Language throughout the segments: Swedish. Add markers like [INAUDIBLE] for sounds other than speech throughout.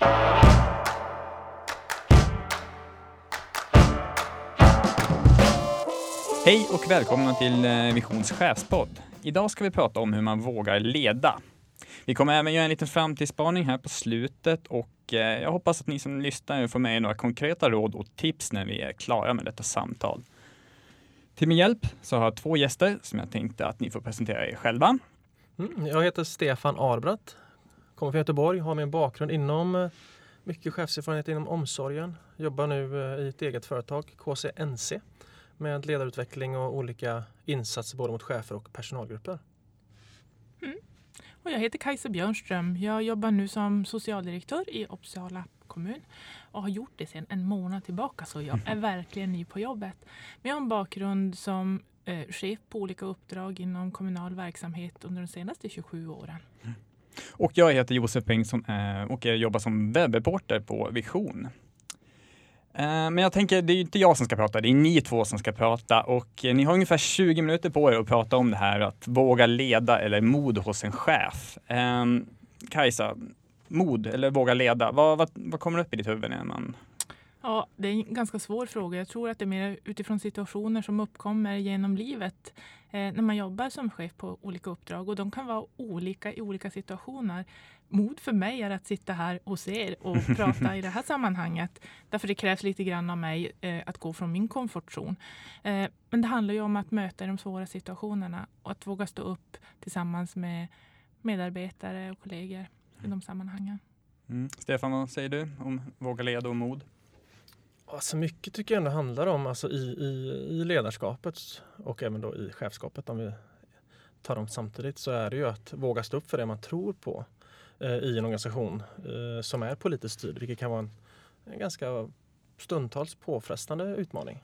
Hej och välkomna till eh, Visions chefspodd. Idag ska vi prata om hur man vågar leda. Vi kommer även göra en liten framtidsspaning här på slutet och eh, jag hoppas att ni som lyssnar får med er några konkreta råd och tips när vi är klara med detta samtal. Till min hjälp så har jag två gäster som jag tänkte att ni får presentera er själva. Mm, jag heter Stefan Arbratt, kommer från Göteborg, har min bakgrund inom eh, mycket chefserfarenhet inom omsorgen. Jobbar nu i ett eget företag, KCNC, med ledarutveckling och olika insatser både mot chefer och personalgrupper. Mm. Och jag heter Kajsa Björnström. Jag jobbar nu som socialdirektör i Uppsala kommun och har gjort det sedan en månad tillbaka så jag är verkligen ny på jobbet. Men jag har en bakgrund som eh, chef på olika uppdrag inom kommunal verksamhet under de senaste 27 åren. Mm. Och jag heter Josef Bengtsson eh, och jag jobbar som webbreporter på Vision. Eh, men jag tänker, det är ju inte jag som ska prata, det är ni två som ska prata och eh, ni har ungefär 20 minuter på er att prata om det här att våga leda eller mod hos en chef. Kajsa, mod eller våga leda, vad, vad, vad kommer upp i ditt huvud när man Ja, det är en ganska svår fråga. Jag tror att det är mer utifrån situationer som uppkommer genom livet eh, när man jobbar som chef på olika uppdrag. Och de kan vara olika i olika situationer. Mod för mig är att sitta här hos er och [LAUGHS] prata i det här sammanhanget. Därför det krävs lite grann av mig eh, att gå från min komfortzon. Eh, men det handlar ju om att möta de svåra situationerna och att våga stå upp tillsammans med medarbetare och kollegor i de sammanhangen. Mm. Stefan, vad säger du om våga leda och mod? Alltså mycket tycker jag ändå handlar om alltså i, i, i ledarskapet och även då i chefskapet om vi tar dem samtidigt så är det ju att våga stå upp för det man tror på eh, i en organisation eh, som är politiskt styrd, vilket kan vara en, en ganska stundtals påfrestande utmaning.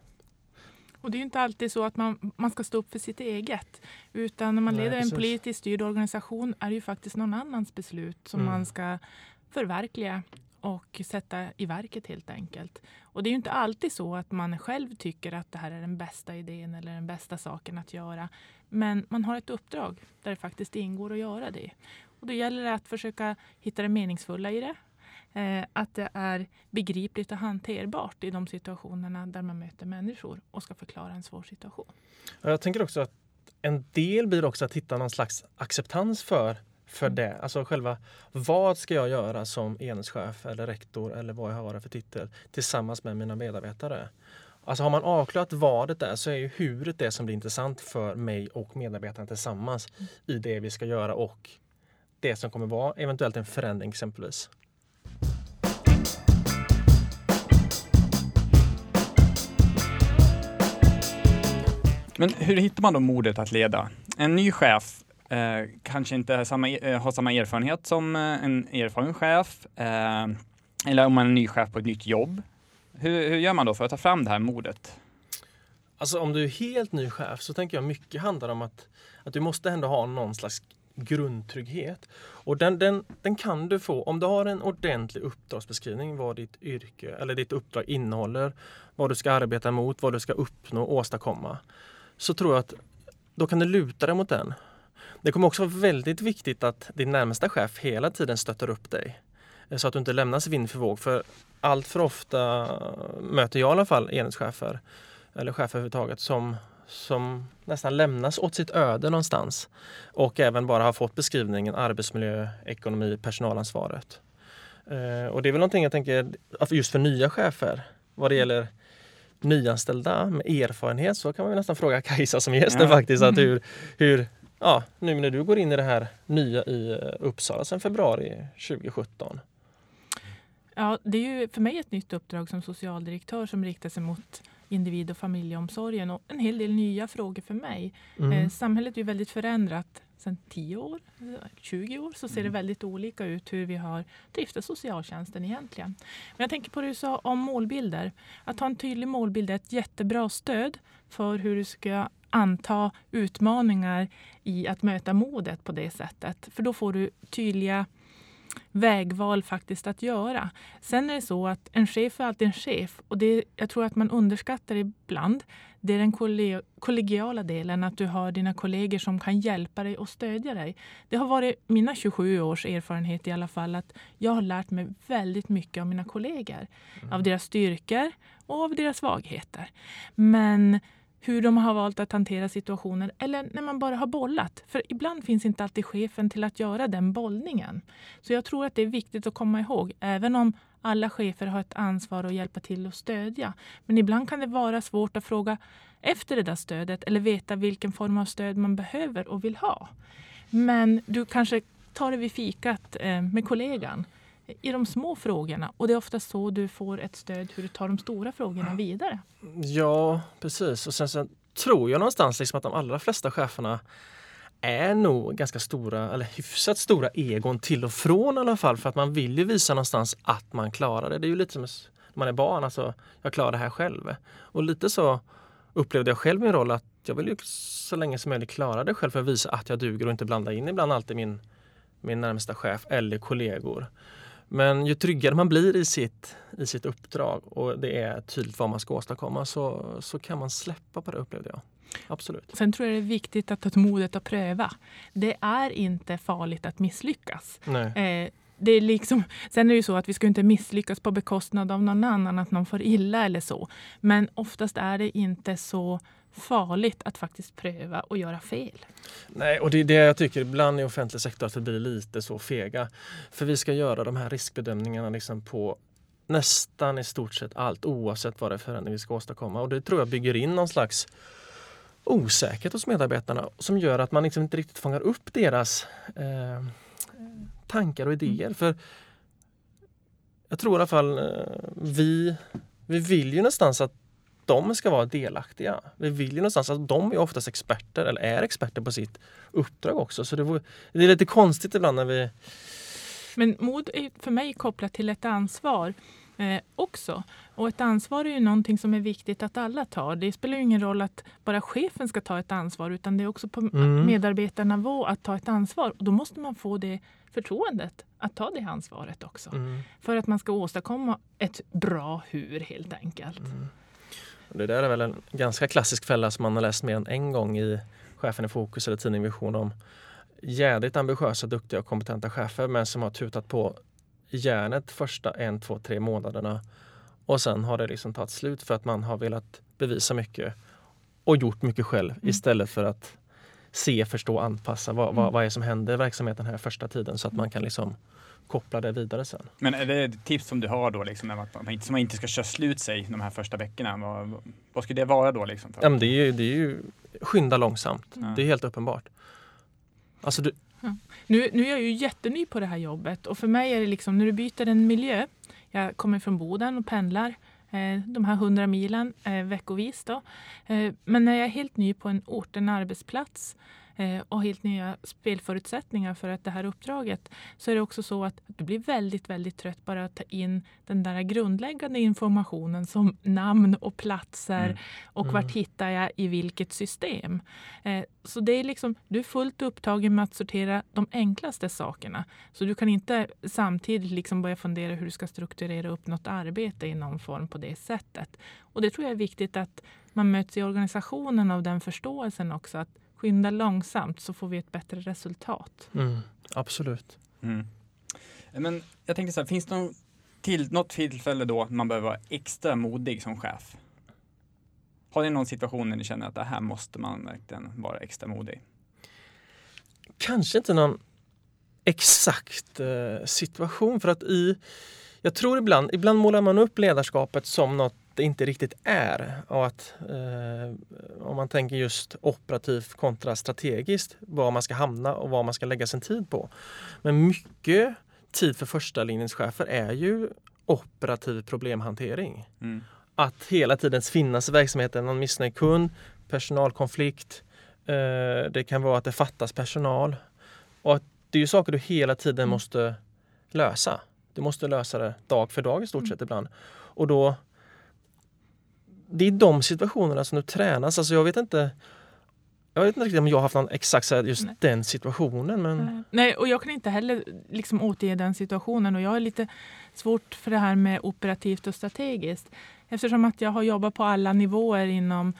Och det är inte alltid så att man, man ska stå upp för sitt eget. Utan när man Nej, leder precis. en politiskt styrd organisation är det ju faktiskt någon annans beslut som mm. man ska förverkliga och sätta i verket helt enkelt. Och det är ju inte alltid så att man själv tycker att det här är den bästa idén eller den bästa saken att göra. Men man har ett uppdrag där det faktiskt ingår att göra det. Och då gäller det att försöka hitta det meningsfulla i det. Eh, att det är begripligt och hanterbart i de situationerna där man möter människor och ska förklara en svår situation. Jag tänker också att en del blir också att hitta någon slags acceptans för för mm. det. Alltså själva vad ska jag göra som enhetschef eller rektor eller vad jag har för titel tillsammans med mina medarbetare. Alltså har man avklarat vadet där så är ju huret det som blir intressant för mig och medarbetarna tillsammans mm. i det vi ska göra och det som kommer vara eventuellt en förändring exempelvis. Men hur hittar man då modet att leda? En ny chef eh, kanske inte samma, e- eh, har samma erfarenhet som eh, en erfaren chef, eh, eller om man är ny chef på ett nytt jobb. Hur, hur gör man då för att ta fram det här modet? Alltså om du är helt ny chef så tänker jag mycket handlar om att, att du måste ändå ha någon slags grundtrygghet. Och den, den, den kan du få om du har en ordentlig uppdragsbeskrivning vad ditt yrke eller ditt uppdrag innehåller, vad du ska arbeta mot, vad du ska uppnå och åstadkomma. Så tror jag att då kan du luta dig mot den. Det kommer också vara väldigt viktigt att din närmsta chef hela tiden stöttar upp dig. Eh, så att du inte lämnas vind för våg. För allt för ofta möter jag i alla fall enhetschefer eller chefer överhuvudtaget som, som nästan lämnas åt sitt öde någonstans. Och även bara har fått beskrivningen arbetsmiljö, ekonomi, personalansvaret. Eh, och det är väl någonting jag tänker just för nya chefer vad det gäller nyanställda med erfarenhet så kan man nästan fråga Kajsa som gästen ja. faktiskt. Att hur, hur, ja, nu när du går in i det här nya i eh, Uppsala sedan februari 2017? Ja, det är ju för mig ett nytt uppdrag som socialdirektör som riktar sig mot individ och familjeomsorgen och en hel del nya frågor för mig. Mm. Eh, samhället är väldigt förändrat sedan 10 år, 20 år så ser mm. det väldigt olika ut hur vi har driftat socialtjänsten egentligen. Men jag tänker på det du sa om målbilder. Att ha en tydlig målbild är ett jättebra stöd för hur du ska anta utmaningar i att möta modet på det sättet. För då får du tydliga vägval faktiskt att göra. Sen är det så att en chef är alltid en chef och det jag tror att man underskattar ibland. Det är den kollegiala delen, att du har dina kollegor som kan hjälpa dig och stödja dig. Det har varit mina 27 års erfarenhet i alla fall att jag har lärt mig väldigt mycket av mina kollegor. Mm. Av deras styrkor och av deras svagheter. Men hur de har valt att hantera situationen eller när man bara har bollat. För ibland finns inte alltid chefen till att göra den bollningen. Så jag tror att det är viktigt att komma ihåg, även om alla chefer har ett ansvar att hjälpa till och stödja. Men ibland kan det vara svårt att fråga efter det där stödet eller veta vilken form av stöd man behöver och vill ha. Men du kanske tar det vid fikat eh, med kollegan i de små frågorna. Och det är ofta så du får ett stöd hur du tar de stora frågorna vidare. Ja, precis. Och sen så tror jag någonstans liksom att de allra flesta cheferna är nog ganska stora, eller hyfsat stora egon till och från i alla fall. För att man vill ju visa någonstans att man klarar det. Det är ju lite som när man är barn, alltså jag klarar det här själv. Och lite så upplevde jag själv min roll att jag vill ju så länge som möjligt klara det själv för att visa att jag duger och inte blanda in ibland alltid min, min närmsta chef eller kollegor. Men ju tryggare man blir i sitt, i sitt uppdrag och det är tydligt vad man ska åstadkomma så, så kan man släppa på det upplevde jag. Absolut. Sen tror jag det är viktigt att ta modet att pröva. Det är inte farligt att misslyckas. Eh, det är liksom, sen är det ju så att vi ska inte misslyckas på bekostnad av någon annan, att någon får illa eller så. Men oftast är det inte så farligt att faktiskt pröva och göra fel. Nej, och det är det jag tycker ibland i offentlig sektor att vi blir lite så fega. För vi ska göra de här riskbedömningarna liksom på nästan i stort sett allt oavsett vad det är förändring vi ska åstadkomma. Och det tror jag bygger in någon slags osäkerhet hos medarbetarna som gör att man liksom inte riktigt fångar upp deras eh, tankar och idéer. Mm. För jag tror i alla fall eh, vi, vi vill ju någonstans att de ska vara delaktiga. Vi vill ju någonstans att de är oftast experter eller är experter på sitt uppdrag också. Så det, var, det är lite konstigt ibland när vi... Men mod är för mig kopplat till ett ansvar eh, också. Och ett ansvar är ju någonting som är viktigt att alla tar. Det spelar ju ingen roll att bara chefen ska ta ett ansvar utan det är också på mm. medarbetarnivå att ta ett ansvar. Och då måste man få det förtroendet att ta det ansvaret också. Mm. För att man ska åstadkomma ett bra hur helt enkelt. Mm. Det där är väl en ganska klassisk fälla som man har läst mer än en gång i Chefen i fokus eller Tidning Vision om jädrigt ambitiösa, duktiga och kompetenta chefer men som har tutat på järnet första en, två, tre månaderna och sen har det liksom tagit slut för att man har velat bevisa mycket och gjort mycket själv mm. istället för att se, förstå, anpassa vad, mm. vad, vad är som händer i verksamheten här första tiden så att man kan liksom koppla det vidare sen. Men är det ett tips som du har då, liksom, att man inte, man inte ska köra slut sig de här första veckorna? Vad, vad skulle det vara då? Liksom, ja, men det, är ju, det är ju skynda långsamt. Mm. Det är helt uppenbart. Alltså du... ja. nu, nu är jag ju jätteny på det här jobbet och för mig är det liksom när du byter en miljö. Jag kommer från Boden och pendlar Eh, de här hundra milen eh, veckovis. Då. Eh, men när jag är helt ny på en ort, en arbetsplats och helt nya spelförutsättningar för att det här uppdraget så är det också så att du blir väldigt, väldigt trött bara att ta in den där grundläggande informationen som namn och platser mm. och vart mm. hittar jag i vilket system. Eh, så det är liksom, du är fullt upptagen med att sortera de enklaste sakerna. Så du kan inte samtidigt liksom börja fundera hur du ska strukturera upp något arbete i någon form på det sättet. Och det tror jag är viktigt att man möts i organisationen av den förståelsen också. Att skynda långsamt så får vi ett bättre resultat. Mm, absolut. Mm. Men jag tänkte så här, finns det någon till, något tillfälle då man behöver vara extra modig som chef? Har ni någon situation när ni känner att det här måste man verkligen vara extra modig? Kanske inte någon exakt eh, situation för att i jag tror ibland, ibland målar man upp ledarskapet som något det inte riktigt är. Och att, eh, om man tänker just operativt kontra strategiskt, var man ska hamna och vad man ska lägga sin tid på. Men mycket tid för första linjens chefer är ju operativ problemhantering. Mm. Att hela tiden finnas i verksamheten, någon missnöjd kund, personalkonflikt. Eh, det kan vara att det fattas personal. Och det är ju saker du hela tiden mm. måste lösa. Du måste lösa det dag för dag i stort mm. sett ibland. Och då det är de situationerna som nu tränas. Alltså jag vet inte jag vet inte riktigt om jag har haft någon exakt så just Nej. den situationen. Men... Eh, Nej, och jag kan inte heller liksom återge den situationen och jag har lite svårt för det här med operativt och strategiskt. Eftersom att jag har jobbat på alla nivåer inom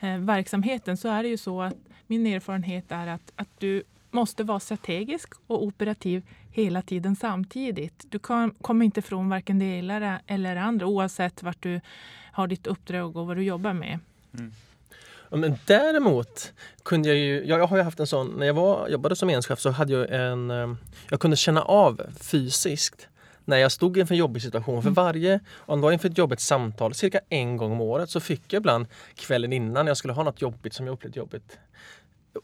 eh, verksamheten så är det ju så att min erfarenhet är att, att du måste vara strategisk och operativ hela tiden samtidigt. Du kan, kommer inte ifrån varken det ena eller andra oavsett vart du har ditt uppdrag och vad du jobbar med. Men däremot kunde jag ju, jag, har ju haft en sån, när jag var, jobbade som enhetschef så hade jag en, eh, jag kunde känna av fysiskt när jag stod inför en jobbig situation. För varje, om det var inför ett jobbigt samtal, cirka en gång om året, så fick jag ibland kvällen innan när jag skulle ha något jobbigt som jag upplevde jobbigt,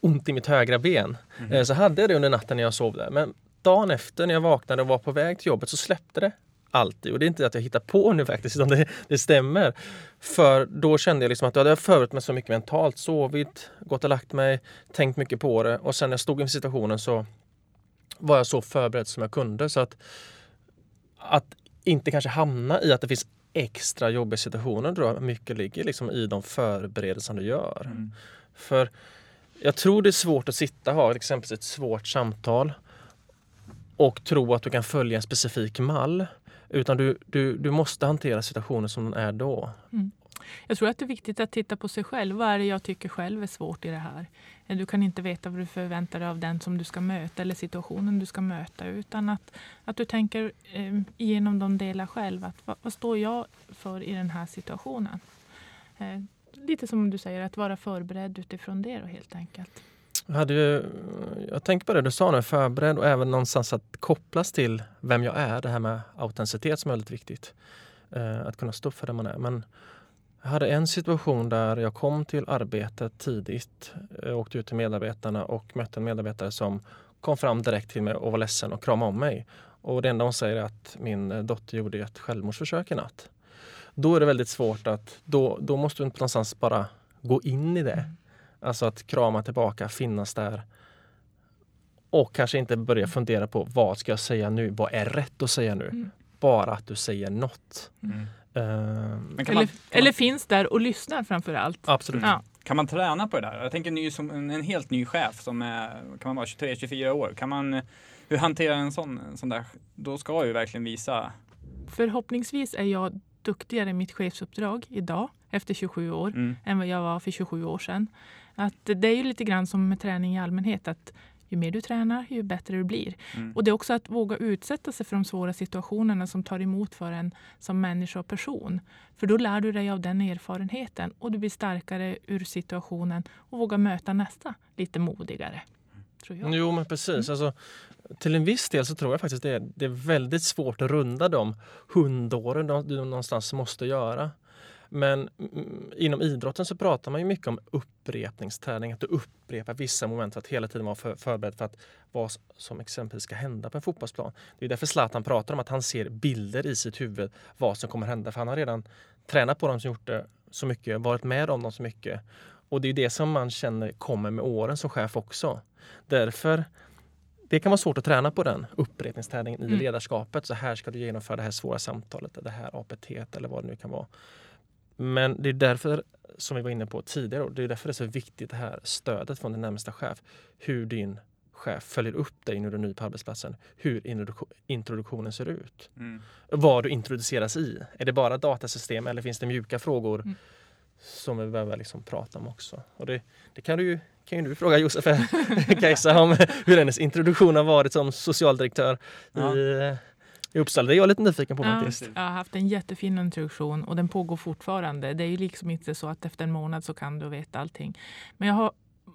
ont i mitt högra ben. Eh, Så hade jag det under natten när jag sov där. Men dagen efter när jag vaknade och var på väg till jobbet så släppte det alltid. Och det är inte att jag hittar på nu faktiskt, utan det, det stämmer. För då kände jag liksom att jag hade förberett mig så mycket mentalt, sovit, gått och lagt mig, tänkt mycket på det. Och sen när jag stod inför situationen så var jag så förberedd som jag kunde. Så att, att inte kanske hamna i att det finns extra jobbiga situationer tror jag mycket ligger liksom i de förberedelser du gör. Mm. För jag tror det är svårt att sitta och ha exempelvis ett svårt samtal och tro att du kan följa en specifik mall. Utan du, du, du måste hantera situationen som den är då. Mm. Jag tror att det är viktigt att titta på sig själv. Vad är det jag tycker själv är svårt i det här? Du kan inte veta vad du förväntar dig av den som du ska möta eller situationen du ska möta. Utan att, att du tänker eh, igenom de delar själv. Att, vad, vad står jag för i den här situationen? Eh, lite som du säger, att vara förberedd utifrån det då, helt enkelt. Jag, hade ju, jag tänker på det du sa nu, förberedd och även någonstans att kopplas till vem jag är. Det här med autenticitet som är väldigt viktigt. Eh, att kunna stå för det man är. Men jag hade en situation där jag kom till arbetet tidigt, jag åkte ut till medarbetarna och mötte en medarbetare som kom fram direkt till mig och var ledsen och kramade om mig. Och det enda hon säger är att min dotter gjorde ett självmordsförsök i natt. Då är det väldigt svårt att, då, då måste du någonstans bara gå in i det. Alltså att krama tillbaka, finnas där. Och kanske inte börja fundera på vad ska jag säga nu? Vad är rätt att säga nu? Mm. Bara att du säger något. Mm. Kan Eller, man, eller man, finns där och lyssnar framför allt. absolut. Ja. kan man träna på det där? Jag tänker ny, som en, en helt ny chef som är, kan man vara 23-24 år. Kan man, hur hanterar en sån, en sån där? Då ska jag ju verkligen visa. Förhoppningsvis är jag duktigare i mitt chefsuppdrag idag, efter 27 år, Mm. än vad jag var för 27 år sedan. Att det är ju lite grann som med träning i allmänhet. att Ju mer du tränar, ju bättre du blir. Mm. Och Det är också att våga utsätta sig för de svåra situationerna som tar emot för en som människa och person. För då lär du dig av den erfarenheten och du blir starkare ur situationen och vågar möta nästa lite modigare. Tror jag. Jo men precis. Alltså, till en viss del så tror jag faktiskt det är, det är väldigt svårt att runda de hundåren du någonstans måste göra. Men mm, inom idrotten så pratar man ju mycket om upprepningsträning, att du upprepar vissa moment för att hela tiden vara för, förberedd för att vad som exempelvis ska hända på en fotbollsplan. Det är därför Zlatan pratar om att han ser bilder i sitt huvud vad som kommer hända, för han har redan tränat på dem som gjort det så mycket, varit med om dem så mycket. Och det är det som man känner kommer med åren som chef också. Därför det kan vara svårt att träna på den upprepningsträningen i Mm. ledarskapet. Så här ska du genomföra det här svåra samtalet, det här APT eller vad det nu kan vara. Men det är därför, som vi var inne på tidigare, det är därför det är så viktigt det här stödet från din närmsta chef. Hur din chef följer upp dig när du är ny på arbetsplatsen. Hur introduk- introduktionen ser ut. Mm. Vad du introduceras i. Är det bara datasystem eller finns det mjuka frågor Mm. Som vi behöver liksom prata om också? Och det, det kan du ju kan ju du fråga Josef [LAUGHS] Kajsa om hur hennes introduktion har varit som socialdirektör Ja. i, i Uppsala. Det är jag lite nyfiken på Ja, faktiskt. jag har haft en jättefin introduktion och den pågår fortfarande. Det är ju liksom inte så att efter en månad så kan du veta allting. Men jag har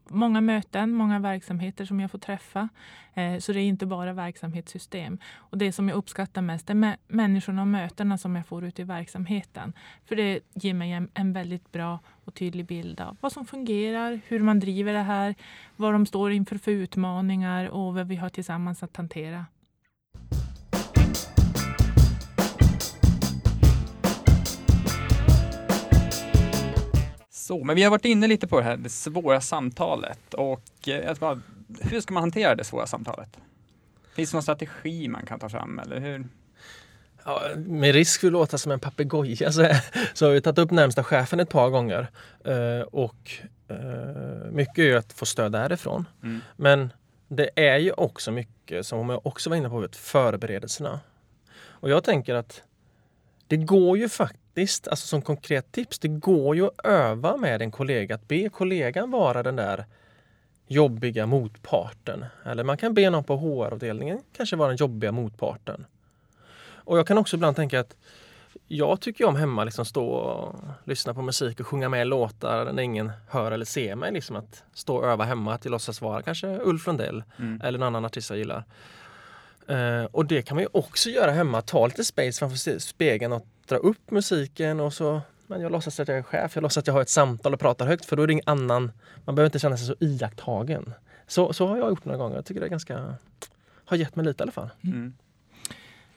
många möten, många verksamheter som jag får träffa. Eh, så det är inte bara verksamhetssystem. Och det som jag uppskattar mest är människorna och mötena som jag får ute i verksamheten. För det ger mig en väldigt bra och tydlig bild av vad som fungerar, hur man driver det här, vad de står inför för utmaningar och vad vi har tillsammans att hantera. Så, men vi har varit inne lite på det här det svåra samtalet och eh, jag bara, hur ska man hantera det svåra samtalet? Finns det någon strategi man kan ta fram eller hur? Ja, med risk för att låta som en papegoja så, så har vi tagit upp närmsta chefen ett par gånger. Eh, och eh, mycket är ju att få stöd därifrån. Mm. Men det är ju också mycket, som jag också var inne på, vet, förberedelserna. Och jag tänker att det går ju faktiskt, alltså som konkret tips, det går ju att öva med en kollega, att be kollegan vara den där jobbiga motparten. Eller man kan be någon på HR-avdelningen kanske vara den jobbiga motparten. Och jag kan också ibland tänka att jag tycker om hemma liksom stå och lyssna på musik och sjunga med låtar när ingen hör eller ser mig. Liksom att stå och öva hemma, att jag låtsas vara kanske Ulf Lundell Mm. eller någon annan artist jag gillar. Eh, och det kan man ju också göra hemma. Ta lite space framför spegeln och dra upp musiken och så men jag låtsas att jag är chef, jag låtsas att jag har ett samtal och pratar högt för då är det ingen annan, man behöver inte känna sig så iakttagen. Så, så har jag gjort några gånger. Jag tycker det är ganska, har gett mig lite i alla fall. Mm.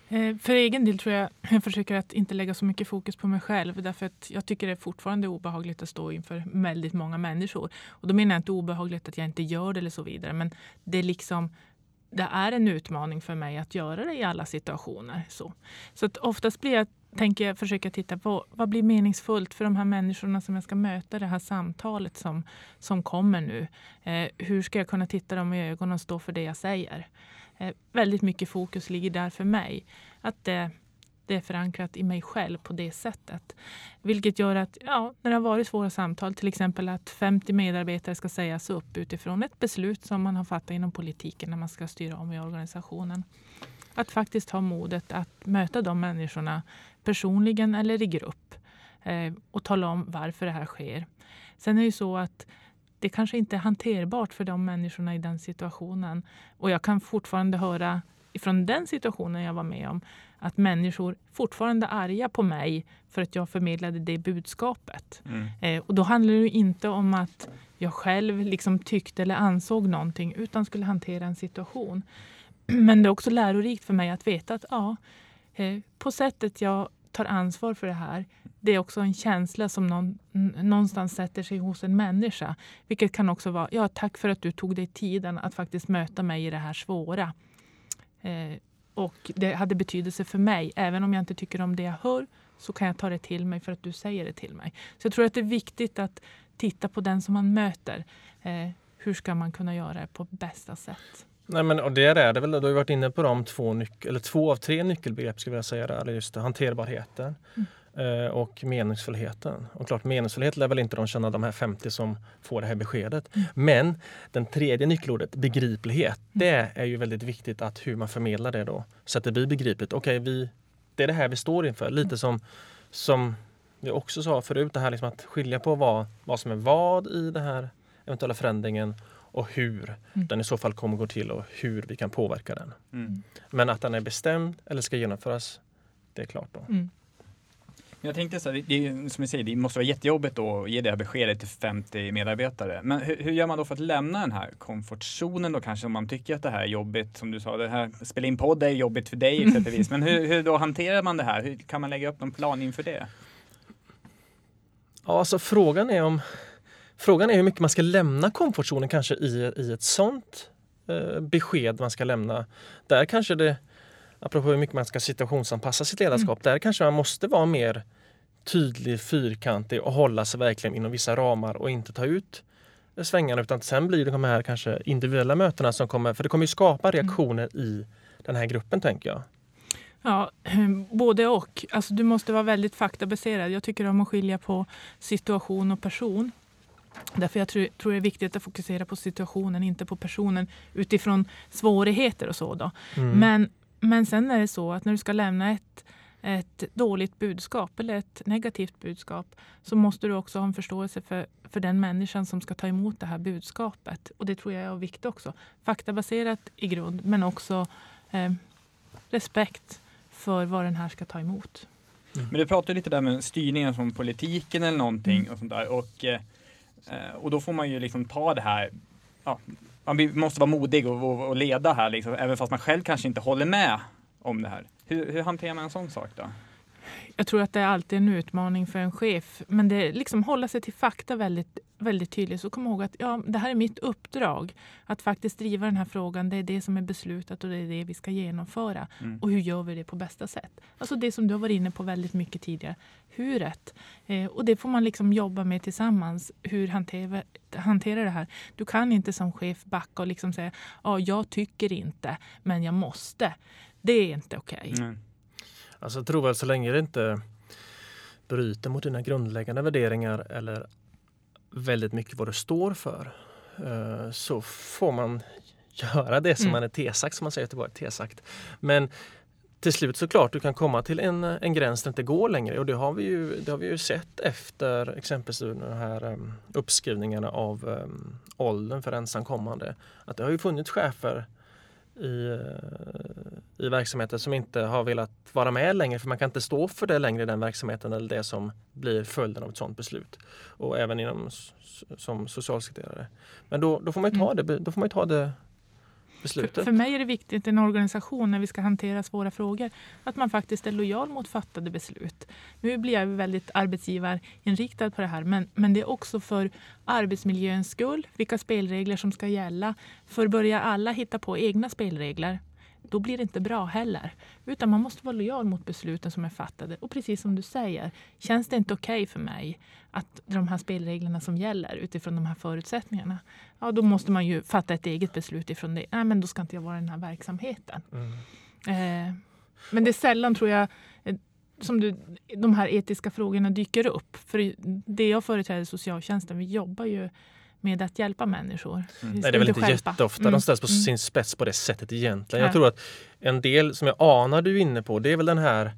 Eh, För egen del tror jag [CLEARS THROAT] jag försöker att inte lägga så mycket fokus på mig själv därför att jag tycker det är fortfarande obehagligt att stå inför väldigt många människor. Och då menar jag inte obehagligt att jag inte gör det eller så vidare men det är liksom det är en utmaning för mig att göra det i alla situationer. Så, så att oftast blir jag, tänker jag försöka titta på vad blir meningsfullt för de här människorna som jag ska möta det här samtalet som, som kommer nu. Eh, hur ska jag kunna titta dem i ögonen och stå för det jag säger? Eh, väldigt mycket fokus ligger där för mig. Att det, det är förankrat i mig själv på det sättet. Vilket gör att ja, när det har varit svåra samtal, till exempel att 50 medarbetare ska sägas upp utifrån ett beslut som man har fattat inom politiken när man ska styra om i organisationen. Att faktiskt ha modet att möta de människorna personligen eller i grupp eh, och tala om varför det här sker. Sen är det ju så att det kanske inte är hanterbart för de människorna i den situationen. Och jag kan fortfarande höra från den situationen jag var med om att människor fortfarande är arga på mig för att jag förmedlade det budskapet. Mm. Eh, och då handlar det inte om att jag själv liksom tyckte eller ansåg någonting utan skulle hantera en situation. [CLEARS THROAT] Men det är också lärorikt för mig att veta att ja, eh, på sättet jag tar ansvar för det här det är också en känsla som någon, någonstans sätter sig hos en människa. Vilket kan också vara, ja tack för att du tog dig tiden att faktiskt möta mig i det här svåra. Eh, och det hade betydelse för mig. Även om jag inte tycker om det jag hör så kan jag ta det till mig för att du säger det till mig. Så jag tror att det är viktigt att titta på den som man möter. Eh, hur ska man kunna göra det på bästa sätt? Nej, men, och det är det väl, du har varit inne på de två, nyc- eller två av tre nyckelbegrepp skulle jag säga där. Just hanterbarheten eh, och meningsfullheten. Och klart meningsfullhet lär väl inte de känna de här 50 som får det här beskedet. Men den tredje nyckelordet, begriplighet, det är ju väldigt viktigt att hur man förmedlar det då. Så att det blir begripligt. Okej, vi, det är det här vi står inför. Lite som, som vi också sa förut, det här liksom att skilja på vad, vad som är vad i den här eventuella förändringen och hur Mm. den i så fall kommer gå till och hur vi kan påverka den. Mm. Men att den är bestämd eller ska genomföras, det är klart då. Jag tänkte så här, det, det, är- som jag säger, det måste vara jättejobbigt då att ge det här beskedet till 50 medarbetare. Men hur, hur gör man då för att lämna den här komfortzonen då kanske om man tycker att det här är jobbigt, som du sa, det här spela in podd är jobbigt för dig [LAUGHS] exempelvis. Men hur, hur då hanterar man det här? Hur kan man lägga upp någon plan inför det? Ja, alltså frågan är om Frågan är hur mycket man ska lämna komfortzonen kanske i, i ett sånt eh, besked man ska lämna. Där kanske det, apropå hur mycket man ska situationsanpassa sitt ledarskap, där kanske man måste vara mer tydlig, fyrkantig och hålla sig verkligen inom vissa ramar och inte ta ut svängarna utan sen blir det de här kanske individuella mötena som kommer, för det kommer ju skapa reaktioner i den här gruppen tänker jag. Ja, både och. Alltså, du måste vara väldigt faktabaserad. Jag tycker om att skilja på situation och person. Därför jag tror, tror det är viktigt att fokusera på situationen, inte på personen utifrån svårigheter och så. Då. Mm. Men, men sen är det så att när du ska lämna ett, ett dåligt budskap eller ett negativt budskap så måste du också ha en förståelse för, för den människan som ska ta emot det här budskapet. Och det tror jag är av vikt också. Faktabaserat i grund men också eh, respekt för vad den här ska ta emot. Mm. Men du pratade lite där med styrningen från politiken eller någonting Mm. och sånt där. Och, eh, eh, och då får man ju liksom ta det här, ja, man måste vara modig och, och, och leda här liksom, även fast man själv kanske inte håller med om det här. Hur, hur hanterar man en sån sak då? Jag tror att det är alltid en utmaning för en chef. Men det är liksom hålla sig till fakta väldigt, väldigt tydligt. Så kom ihåg att ja, det här är mitt uppdrag. Att faktiskt driva den här frågan. Det är det som är beslutat och det är det vi ska genomföra. Mm. Och hur gör vi det på bästa sätt? Alltså det som du har varit inne på väldigt mycket tidigare. Huret. Eh, och det får man liksom jobba med tillsammans. Hur hantera, hantera det här. Du kan inte som chef backa och liksom säga ja, jag tycker inte, men jag måste. Det är inte okej. Okay. Alltså, jag tror väl så länge det inte bryter mot dina grundläggande värderingar eller väldigt mycket vad du står för eh, så får man göra det som mm. man är tesagt, som man säger i Göteborg, tesagt. Men till slut såklart, du kan komma till en, en gräns där det inte går längre och det har vi ju, det har vi ju sett efter exempelvis de här um, uppskrivningarna av um, åldern för ensamkommande. Att det har ju funnits chefer i, eh, i verksamheter som inte har velat vara med längre för man kan inte stå för det längre i den verksamheten eller det som blir följden av ett sådant beslut. Och även inom, som socialsekreterare. Men då, då får man ta mm. det, då får man ta det beslutet. För, för mig är det viktigt i en organisation när vi ska hantera svåra frågor att man faktiskt är lojal mot fattade beslut. Nu blir jag väldigt arbetsgivarinriktad på det här men, men det är också för arbetsmiljöns skull, vilka spelregler som ska gälla. För börjar alla hitta på egna spelregler då blir det inte bra heller. Utan man måste vara lojal mot besluten som är fattade. Och precis som du säger, känns det inte okej okay för mig att de här spelreglerna som gäller utifrån de här förutsättningarna, ja då måste man ju fatta ett eget beslut ifrån det. Nej, men då ska inte jag vara i den här verksamheten. Mm. Eh, men det är sällan, tror jag, eh, som du, de här etiska frågorna dyker upp. För det jag företräder socialtjänsten, vi jobbar ju med att hjälpa människor. Mm. Nej, det är väl inte skärpa. jätteofta mm. de ställs på mm. sin spets på det sättet egentligen. Jag tror att en del som jag anar du är inne på, det är väl den här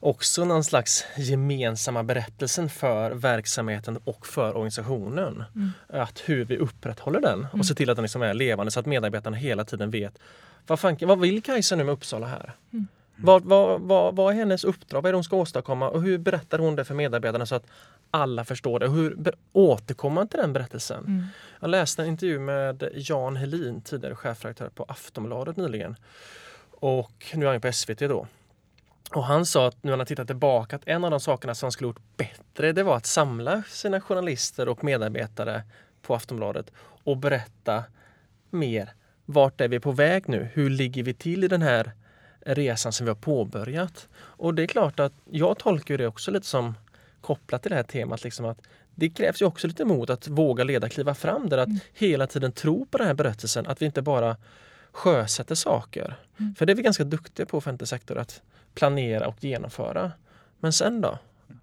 också någon slags gemensamma berättelsen för verksamheten och för organisationen. Mm. Att hur vi upprätthåller den och mm. se till att den liksom är levande så att medarbetarna hela tiden vet vad, fan, vad vill Kajsa nu med Uppsala här? Mm. Vad, vad, vad, vad är hennes uppdrag? Vad är det hon ska åstadkomma? Och hur berättar hon det för medarbetarna så att alla förstår det? Och hur återkommer man till den berättelsen? Mm. Jag läste en intervju med Jan Helin, tidigare chefredaktör på Aftonbladet nyligen. Och nu är han på SVT då. Och han sa att nu när han tittat tillbaka att en av de sakerna som han skulle gjort bättre det var att samla sina journalister och medarbetare på Aftonbladet och berätta mer. Vart är vi på väg nu? Hur ligger vi till i den här resan som vi har påbörjat. Och det är klart att jag tolkar det också lite som kopplat till det här temat. Liksom att det krävs ju också lite mod att våga leda, kliva fram där, att mm. hela tiden tro på den här berättelsen, att vi inte bara sjösätter saker. Mm. För det är vi ganska duktiga på offentlig sektor, att planera och genomföra. Men sen då?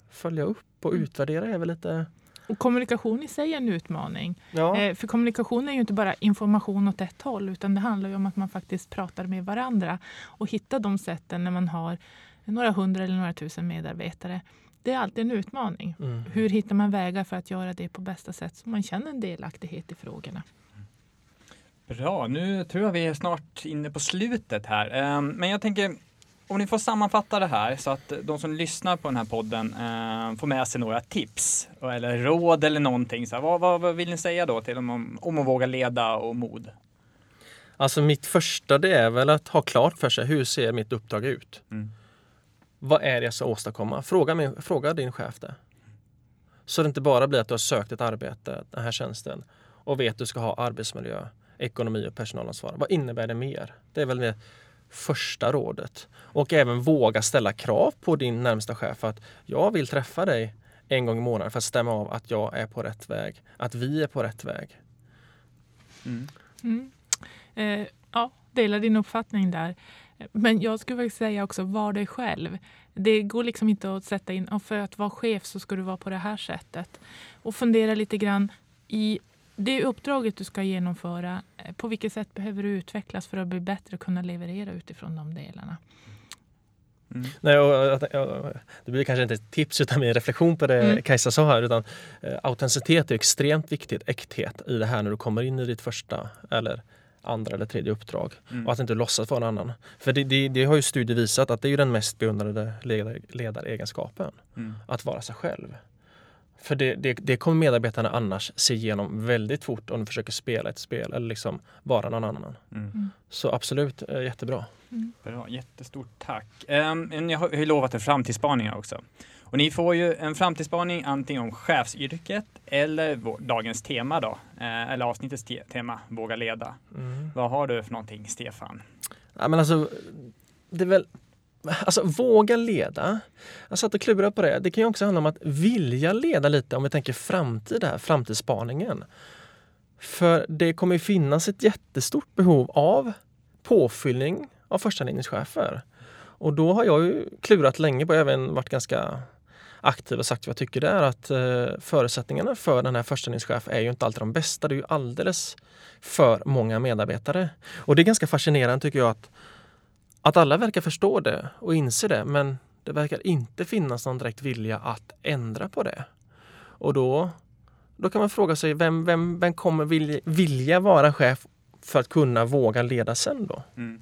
Följa upp och mm. utvärdera är väl lite och kommunikation i sig är en utmaning. Ja. Eh, för kommunikation är ju inte bara information åt ett håll utan det handlar ju om att man faktiskt pratar med varandra och hittar de sätten när man har några hundra eller några tusen medarbetare. Det är alltid en utmaning. Mm. Hur hittar man vägar för att göra det på bästa sätt så man känner en delaktighet i frågorna? Bra, nu tror jag vi är snart inne på slutet här. Ehm, men jag tänker, om ni får sammanfatta det här så att de som lyssnar på den här podden eh, får med sig några tips eller råd eller någonting. Så här, vad, vad, vad, vill ni säga då till dem om, om att våga leda och mod? Alltså mitt första det är väl att ha klart för sig hur ser mitt uppdrag ut? Mm. Vad är det jag ska åstadkomma? Fråga, min, fråga din chef det. Så det inte bara blir att du har sökt ett arbete, den här tjänsten och vet att du ska ha arbetsmiljö, ekonomi och personalansvar. Vad innebär det mer? Det är väl det första rådet. Och även våga ställa krav på din närmsta chef att jag vill träffa dig en gång i månaden för att stämma av att jag är på rätt väg, att vi är på rätt väg. Mm. Mm. Eh, ja, delar din uppfattning där. Men jag skulle säga också, var dig själv. Det går liksom inte att sätta in, och för att vara chef så ska du vara på det här sättet. Och fundera lite grann i det uppdraget du ska genomföra, eh, på vilket sätt behöver du utvecklas för att bli bättre och kunna leverera utifrån de delarna? Mm. Nej, och, det blir kanske inte ett tips utan en reflektion på det mm. Kajsa sa här. Utan, eh, autenticitet är extremt viktigt, äkthet i det här när du kommer in i ditt första eller andra eller tredje uppdrag. Mm. Och att inte låtsas vara en annan. För det, det, det, har ju studier visat att det är den mest beundrade ledar, ledaregenskapen. Mm. Att vara sig själv. För det, det, det kommer medarbetarna annars se igenom väldigt fort om de försöker spela ett spel eller liksom vara någon annan. Mm. Så absolut, eh, jättebra. Bra, jättestort tack. Um, ni har ju lovat en framtidsspaning också. Och ni får ju en framtidsspaning antingen om chefsyrket eller vår, dagens tema då, eh, eller avsnittets te tema, våga leda. Mm. Vad har du för någonting, Stefan? Ja, men alltså, det är väl Alltså våga leda. Jag satt och klurade på det. Det kan ju också handla om att vilja leda lite om vi tänker framtid här, framtidsspaningen. För det kommer ju finnas ett jättestort behov av påfyllning av första chefer. Och då har jag ju klurat länge på, även varit ganska aktiv och sagt vad jag tycker det är att eh, förutsättningarna för den här första är ju inte alltid de bästa. Det är ju alldeles för många medarbetare. Och det är ganska fascinerande tycker jag att att alla verkar förstå det och inse det men det verkar inte finnas någon direkt vilja att ändra på det. Och då, då kan man fråga sig vem, vem, vem kommer vilja, vilja vara chef för att kunna våga leda sen då? Mm.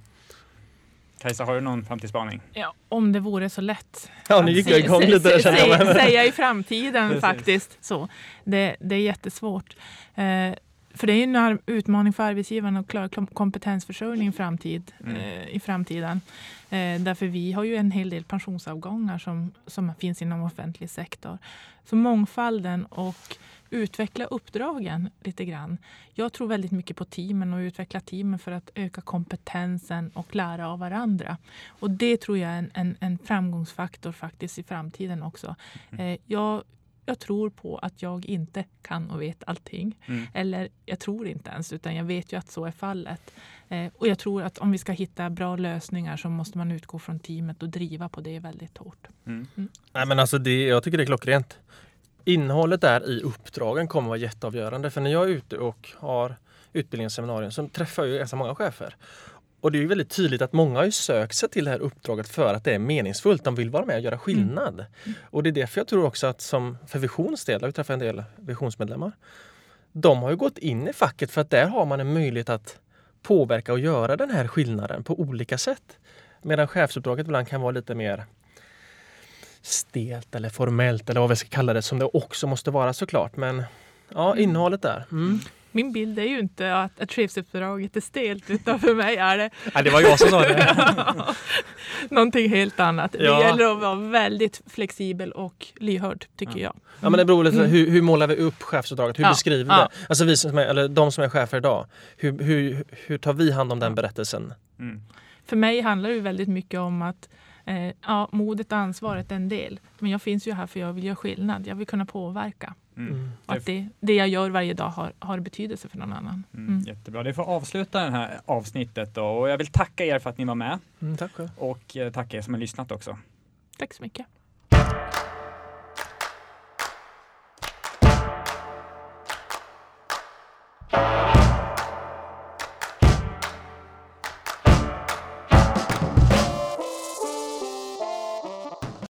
Kajsa, har du någon framtidsspaning? Ja, om det vore så lätt. Ja, nu gick jag igång lite där känner jag. Säga i framtiden faktiskt. Så. Det, det är jättesvårt. Eh, för det är ju en utmaning för arbetsgivaren att klara kom- kompetensförsörjning i, framtid, Mm. eh, i framtiden. Eh, därför vi har ju en hel del pensionsavgångar som, som finns inom offentlig sektor. Så mångfalden och utveckla uppdragen lite grann. Jag tror väldigt mycket på teamen och utveckla teamen för att öka kompetensen och lära av varandra. Och det tror jag är en, en, en framgångsfaktor faktiskt i framtiden också. Eh, jag, jag tror på att jag inte kan och vet allting. Mm. Eller jag tror inte ens, utan jag vet ju att så är fallet. Eh, och jag tror att om vi ska hitta bra lösningar så måste man utgå från teamet och driva på det väldigt hårt. Mm. Nej, men alltså det, jag tycker det är klockrent. Innehållet där i uppdragen kommer vara jätteavgörande. För när jag är ute och har utbildningsseminarium så träffar jag ju ganska många chefer. Och det är ju väldigt tydligt att många har sökt sig till det här uppdraget för att det är meningsfullt. De vill vara med och göra skillnad. Och det är därför jag tror också att som för Visions del, jag har träffat en del visionsmedlemmar. De har ju gått in i facket för att där har man en möjlighet att påverka och göra den här skillnaden på olika sätt. Medan chefsuppdraget ibland kan vara lite mer stelt eller formellt eller vad vi ska kalla det som det också måste vara såklart. Men ja, innehållet där. Mm. Min bild är ju inte att, att chefsuppdraget är stelt, utan för mig är det Nej, det var jag som sa det. [LAUGHS] någonting helt annat. Ja. Det gäller att vara väldigt flexibel och lyhörd, tycker jag. Ja, men det beror lite på hur, hur målar vi upp chefsuppdraget? Hur Ja, beskriver vi ja. det? Alltså vi som är, eller de som är chefer idag. Hur, hur, hur tar vi hand om den berättelsen? Mm. För mig handlar det väldigt mycket om att eh, ja, modet och ansvaret är en del. Men jag finns ju här för jag vill göra skillnad. Jag vill kunna påverka. Mm. mm. Att det, det jag gör varje dag har, har betydelse för någon annan. Mm. Mm. Jättebra. Det får avsluta det här avsnittet. Då. Och jag vill tacka er för att ni var med. Mm, tack själv. Och eh, tacka er som har lyssnat också. Tack så mycket. you